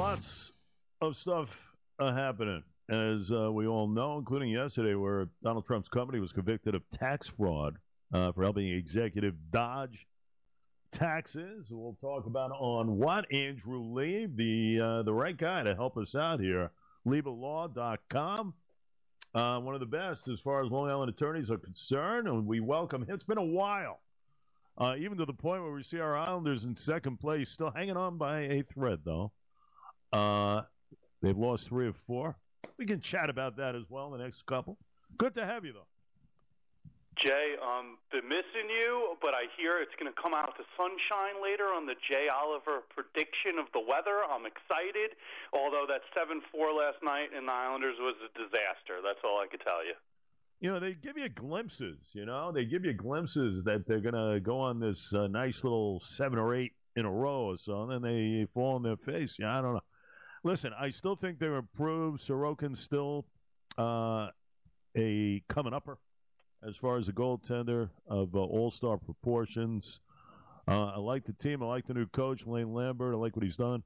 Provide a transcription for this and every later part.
lots of stuff uh, happening, as uh, we all know, including yesterday, where Donald Trump's company was convicted of tax fraud uh, for helping executive dodge taxes. We'll talk about on what Andrew Lieb, the uh, the right guy to help us out here. LiebAtLaw.com. Uh, one of the best as far as Long Island attorneys are concerned, and we welcome him. It's been a while, uh, even to the point where we see our Islanders in second place, still hanging on by a thread, though. Uh, they've lost three of four. We can chat about that as well in the next couple. Good to have you, though. Jay, um, been missing you, but I hear it's going to come out to sunshine later on the Jay Oliver prediction of the weather. I'm excited, although that 7 4 last night in the Islanders was a disaster. That's all I could tell you. You know, they give you glimpses, you know, they give you glimpses that they're going to go on this uh, nice little seven or eight in a row or so, and then they fall on their face. Yeah, I don't know. Listen, I still think they're improved. Sorokin's still uh, a coming upper as far as a goaltender of uh, all star proportions. Uh, I like the team. I like the new coach, Lane Lambert. I like what he's done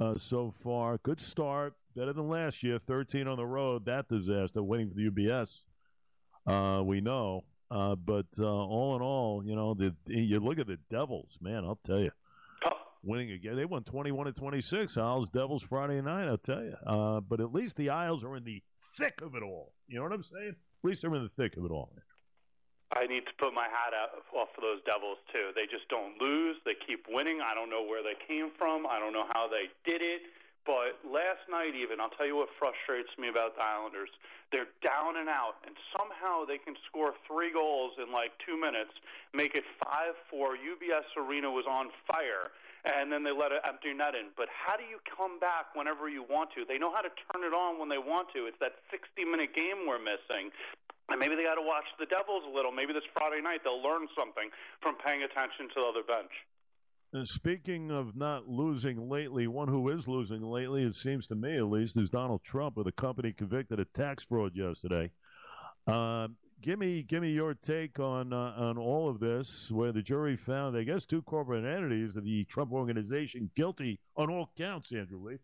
uh, so far. Good start. Better than last year. 13 on the road. That disaster. Waiting for the UBS. Uh, we know. Uh, but all in all, you know, the, you look at the Devils, man, I'll tell you. Winning again. They won 21 to 26. Isles Devils Friday night, I'll tell you. Uh, but at least the Isles are in the thick of it all. You know what I'm saying? At least they're in the thick of it all. I need to put my hat off for those Devils too. They just don't lose. They keep winning. I don't know where they came from. I don't know how they did it. But last night, even, I'll tell you what frustrates me about the Islanders. They're down and out, and somehow they can score three goals in like two minutes, make it 5 4. UBS Arena was on fire, and then they let an empty net in. But how do you come back whenever you want to? They know how to turn it on when they want to. It's that 60 minute game we're missing. And maybe they got to watch the Devils a little. Maybe this Friday night they'll learn something from paying attention to the other bench. And speaking of not losing lately, one who is losing lately, it seems to me at least, is Donald Trump, with a company convicted of tax fraud yesterday. Uh, give me, give me your take on uh, on all of this, where the jury found, I guess, two corporate entities of the Trump organization guilty on all counts. Andrew Lieb,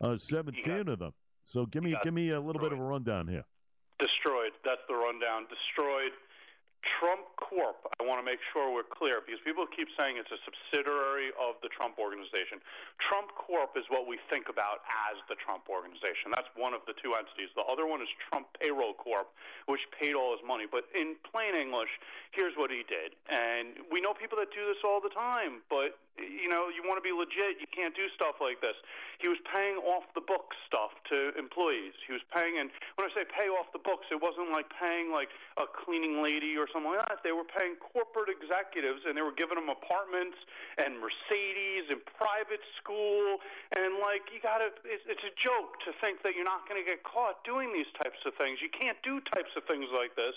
uh, seventeen of them. So give me, give me a little bit of a rundown here. Destroyed. That's the rundown. Destroyed. Trump Corp, I want to make sure we're clear because people keep saying it's a subsidiary of the Trump organization. Trump Corp is what we think about as the Trump organization. That's one of the two entities. The other one is Trump Payroll Corp, which paid all his money. But in plain English, here's what he did. And we know people that do this all the time, but you know, you want to be legit, you can't do stuff like this. He was paying off the books stuff to employees. He was paying, and when I say pay off the books, it wasn't like paying like a cleaning lady or something like that. They were paying corporate executives, and they were giving them apartments and Mercedes and private school, and like you gotta, it's, it's a joke to think that you're not going to get caught doing these types of things. You can't do types of things like this,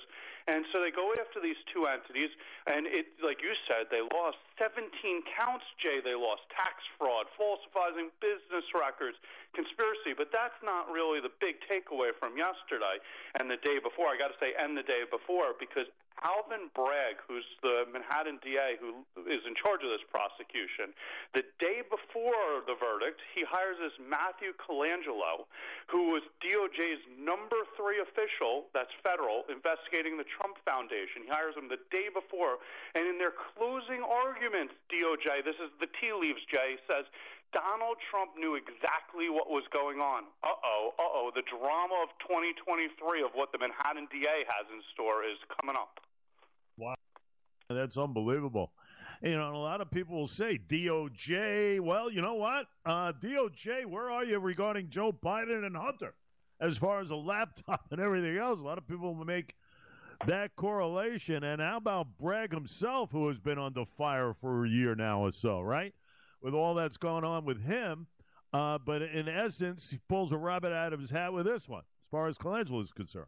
and so they go after these two entities, and it, like you said, they lost 17 counts Jay, they lost tax fraud, falsifying business records, conspiracy. But that's not really the big takeaway from yesterday and the day before. I got to say, and the day before, because Alvin Bragg, who's the Manhattan DA who is in charge of this prosecution, the day before the verdict, he hires this Matthew Colangelo, who was DOJ's number three official, that's federal, investigating the Trump Foundation. He hires him the day before, and in their closing arguments, DOJ, this is the tea leaves, Jay, says, Donald Trump knew exactly what was going on. Uh oh, uh oh. The drama of 2023 of what the Manhattan DA has in store is coming up. That's unbelievable. You know, a lot of people will say DOJ. Well, you know what? Uh, DOJ, where are you regarding Joe Biden and Hunter? As far as a laptop and everything else, a lot of people will make that correlation. And how about Bragg himself, who has been under fire for a year now or so, right? With all that's going on with him. Uh, but in essence, he pulls a rabbit out of his hat with this one, as far as Colangelo is concerned.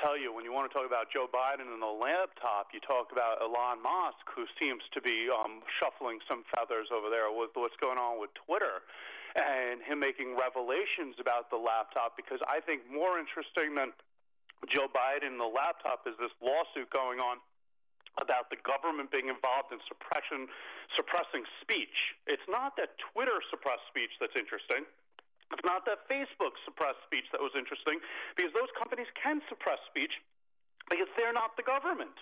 Tell you, when you want to talk about Joe Biden and the laptop, you talk about Elon Musk, who seems to be um, shuffling some feathers over there with what's going on with Twitter and him making revelations about the laptop. Because I think more interesting than Joe Biden and the laptop is this lawsuit going on about the government being involved in suppression, suppressing speech. It's not that Twitter suppressed speech that's interesting. It's not that Facebook suppressed speech that was interesting, because those companies can suppress speech because they're not the government.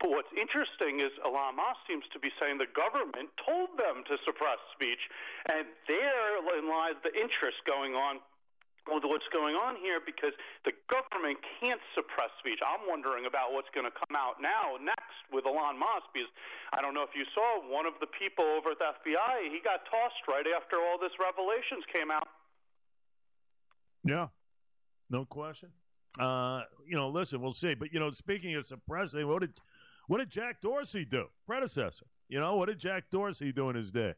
But what's interesting is Elon Musk seems to be saying the government told them to suppress speech, and therein lies the interest going on with what's going on here because the government can't suppress speech. I'm wondering about what's going to come out now next with Elon Musk because I don't know if you saw one of the people over at the FBI, he got tossed right after all this revelations came out. Yeah, no question. Uh, you know, listen, we'll see. But you know, speaking of suppressing, what did what did Jack Dorsey do? Predecessor. You know, what did Jack Dorsey do in his day,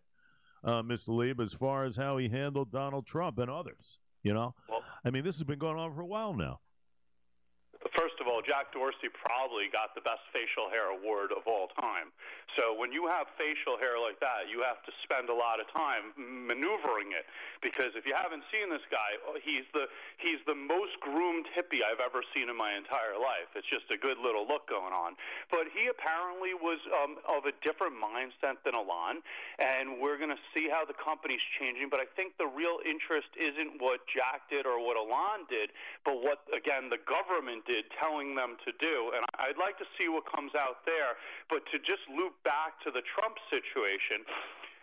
uh, Mr. Lieb, as far as how he handled Donald Trump and others? You know, well, I mean, this has been going on for a while now. First of all, Jack Dorsey probably got the best facial hair award of all time. So when you have facial hair like that, you have to spend a lot of time maneuvering it because if you haven't seen this guy, oh, he's the he's the most groomed hippie I've ever seen in my entire life. It's just a good little look going on. But he apparently was um, of a different mindset than Elon, and we're going to see how the company's changing. But I think the real interest isn't what Jack did or what Elon did, but what again the government did telling them to do. And I'd like to see what comes out there. But to just loop back to the Trump situation,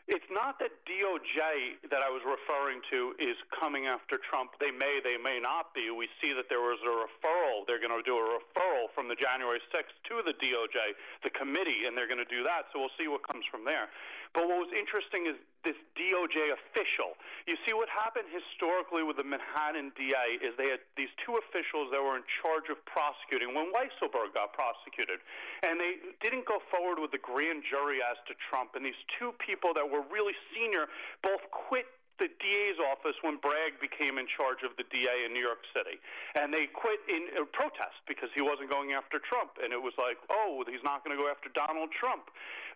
it's not that DOJ that I was referring to is coming after Trump. They may, they may not be. We see that there was a referral. They're going to do a referral from the January 6th to the DOJ, the committee, and they're going to do that. So we'll see what comes from there. But what was interesting is this DOJ official. You see, what happened historically with the Manhattan DA is they had these two officials that were in charge of prosecuting when Weisselberg got prosecuted. And they didn't go forward with the grand jury as to Trump. And these two people that were really senior both quit the DA's office when Bragg became in charge of the DA in New York City. And they quit in uh, protest because he wasn't going after Trump. And it was like, oh, he's not going to go after Donald Trump.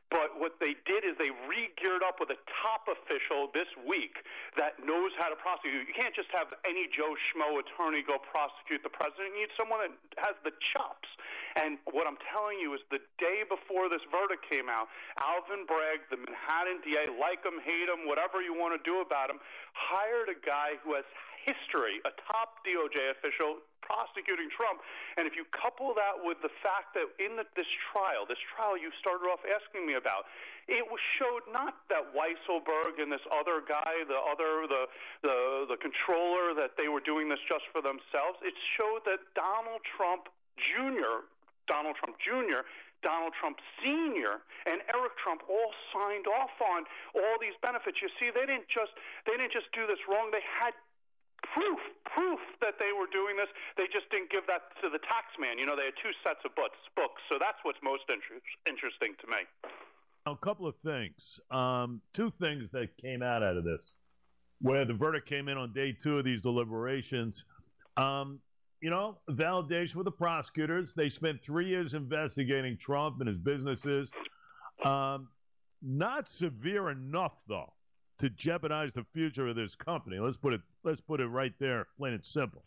But what they did is they re geared up with a top official this week that knows how to prosecute. You can't just have any Joe Schmo attorney go prosecute the president. You need someone that has the chops. And what I'm telling you is the day before this verdict came out, Alvin Bragg, the Manhattan DA, like him, hate him, whatever you want to do about him, hired a guy who has history, a top DOJ official prosecuting Trump. And if you couple that with the fact that in the, this trial, this trial you started off asking me about, it was showed not that Weisselberg and this other guy, the other, the, the, the controller, that they were doing this just for themselves. It showed that Donald Trump Jr., Donald Trump Jr., Donald Trump Sr. and Eric Trump all signed off on all these benefits. You see, they didn't just they didn't just do this wrong. They had proof, proof that they were doing this. They just didn't give that to the tax man. You know, they had two sets of books. books. So that's what's most inter- interesting to me. A couple of things. Um, two things that came out out of this, where the verdict came in on day two of these deliberations. Um, you know, validation for the prosecutors. They spent three years investigating Trump and his businesses. Um, not severe enough, though to jeopardize the future of this company. Let's put it let's put it right there, plain and simple.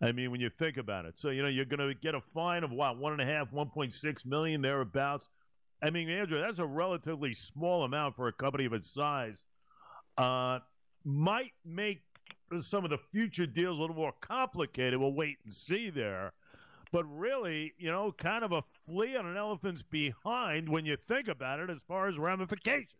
I mean, when you think about it, so you know you're going to get a fine of what one and a half, one point six million thereabouts. I mean, Andrew, that's a relatively small amount for a company of its size. Uh, might make some of the future deals a little more complicated. We'll wait and see there. But really, you know, kind of a flea on an elephant's behind when you think about it as far as ramifications.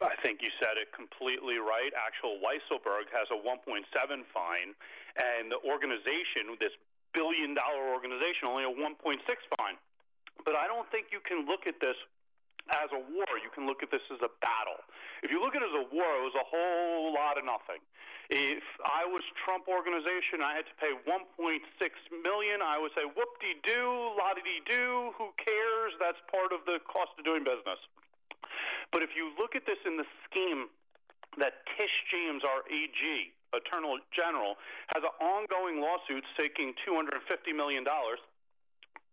I think you said it completely right. Actual Weisselberg has a 1.7 fine, and the organization, this billion dollar organization, only a 1.6 fine. But I don't think you can look at this as a war. You can look at this as a battle. If you look at it as a war, it was a whole lot of nothing. If I was Trump organization, I had to pay 1.6 million. I would say, whoop de doo, la de doo. Who cares? That's part of the cost of doing business. But if you look at this in the scheme that Tish James, our AG, Attorney General, has an ongoing lawsuit seeking $250 million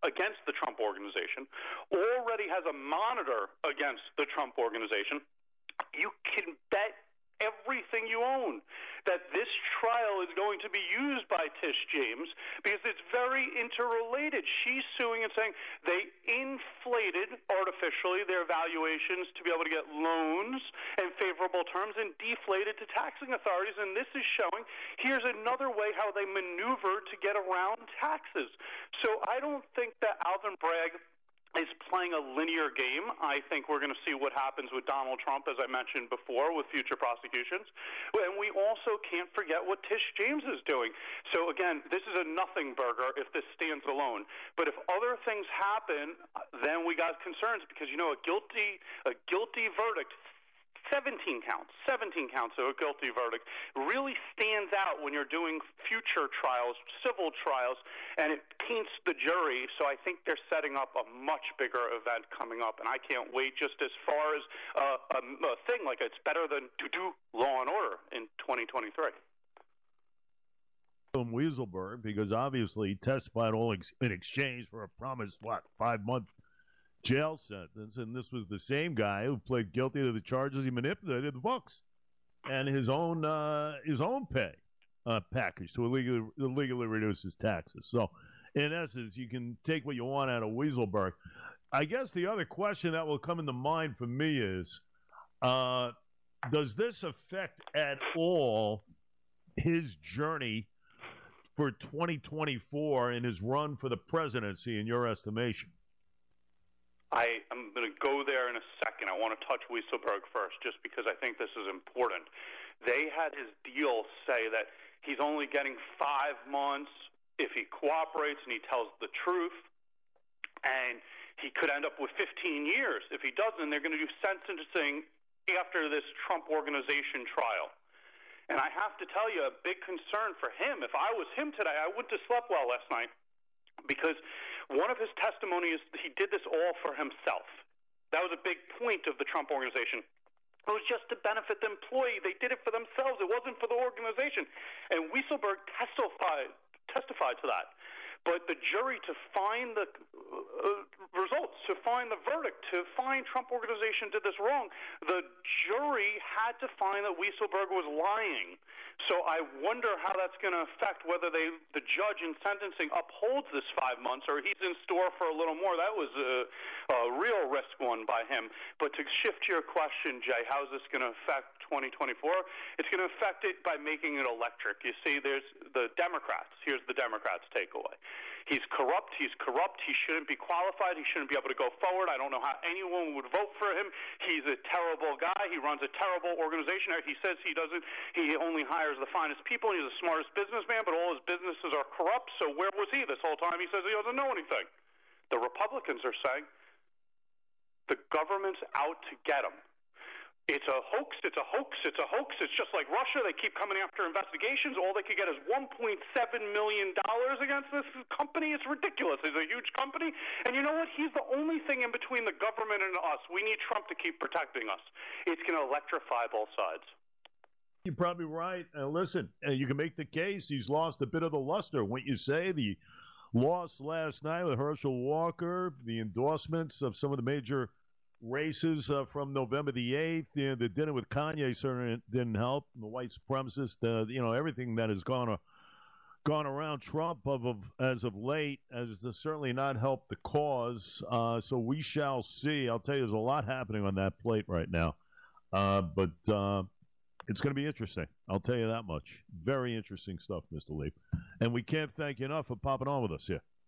against the Trump organization, already has a monitor against the Trump organization, you can bet everything you own that this trial is going to be used by Tish James because it's very interrelated. She's suing and saying they inflated artificially their valuations to be able to get loans and favorable terms and deflated to taxing authorities. And this is showing here's another way how they maneuver to get around taxes. So I don't think that Alvin Bragg is playing a linear game. I think we're going to see what happens with Donald Trump, as I mentioned before, with future prosecutions. And we also can't forget what Tish James is doing. So, again, this is a nothing burger if this stands alone. But if other things happen, then we got concerns because, you know, a guilty, a guilty verdict 17 counts, 17 counts of a guilty verdict really stands out when you're doing future trials, civil trials, and it paints the jury. So I think they're setting up a much bigger event coming up, and I can't wait. Just as far as uh, a, a thing like it's better than to do Law and Order in 2023. Weisselberg, because obviously testified all ex- in exchange for a promised what five month jail sentence, and this was the same guy who pled guilty to the charges he manipulated the books and his own uh, his own pay uh, package to illegally illegally reduce his taxes. So, in essence, you can take what you want out of Weisselberg. I guess the other question that will come into mind for me is, uh, does this affect at all his journey for 2024 and his run for the presidency, in your estimation? I am going to go there in a second. I want to touch Weisselberg first, just because I think this is important. They had his deal say that he's only getting five months if he cooperates and he tells the truth, and he could end up with 15 years if he doesn't. They're going to do sentencing after this Trump organization trial. And I have to tell you, a big concern for him. If I was him today, I wouldn't have slept well last night because one of his testimonies, he did this all for himself. That was a big point of the Trump organization. It was just to benefit the employee. They did it for themselves. It wasn't for the organization. And Weisselberg testified testified to that. But the jury to find the uh, results, to find the verdict, to find Trump organization did this wrong, the jury had to find that Weisselberg was lying. So I wonder how that's going to affect whether they, the judge in sentencing upholds this five months or he's in store for a little more. That was a, a real risk one by him. But to shift your question, Jay, how is this going to affect 2024? It's going to affect it by making it electric. You see, there's the Democrats. Here's the Democrats' takeaway. He's corrupt. He's corrupt. He shouldn't be qualified. He shouldn't be able to go forward. I don't know how anyone would vote for him. He's a terrible guy. He runs a terrible organization. He says he doesn't. He only hires the finest people. He's the smartest businessman, but all his businesses are corrupt. So where was he this whole time? He says he doesn't know anything. The Republicans are saying the government's out to get him. It's a hoax. It's a hoax. It's a hoax. It's just like Russia. They keep coming after investigations. All they could get is $1.7 million against this company. It's ridiculous. It's a huge company. And you know what? He's the only thing in between the government and us. We need Trump to keep protecting us. It's going to electrify both sides. You're probably right. Uh, listen, uh, you can make the case he's lost a bit of the luster. What you say, the loss last night with Herschel Walker, the endorsements of some of the major – races uh, from November the 8th. You know, the dinner with Kanye certainly didn't help. The white supremacist, uh, you know, everything that has gone, uh, gone around Trump of, of, as of late has certainly not helped the cause. Uh, so we shall see. I'll tell you, there's a lot happening on that plate right now. Uh, but uh, it's going to be interesting. I'll tell you that much. Very interesting stuff, Mr. Lieb. And we can't thank you enough for popping on with us here.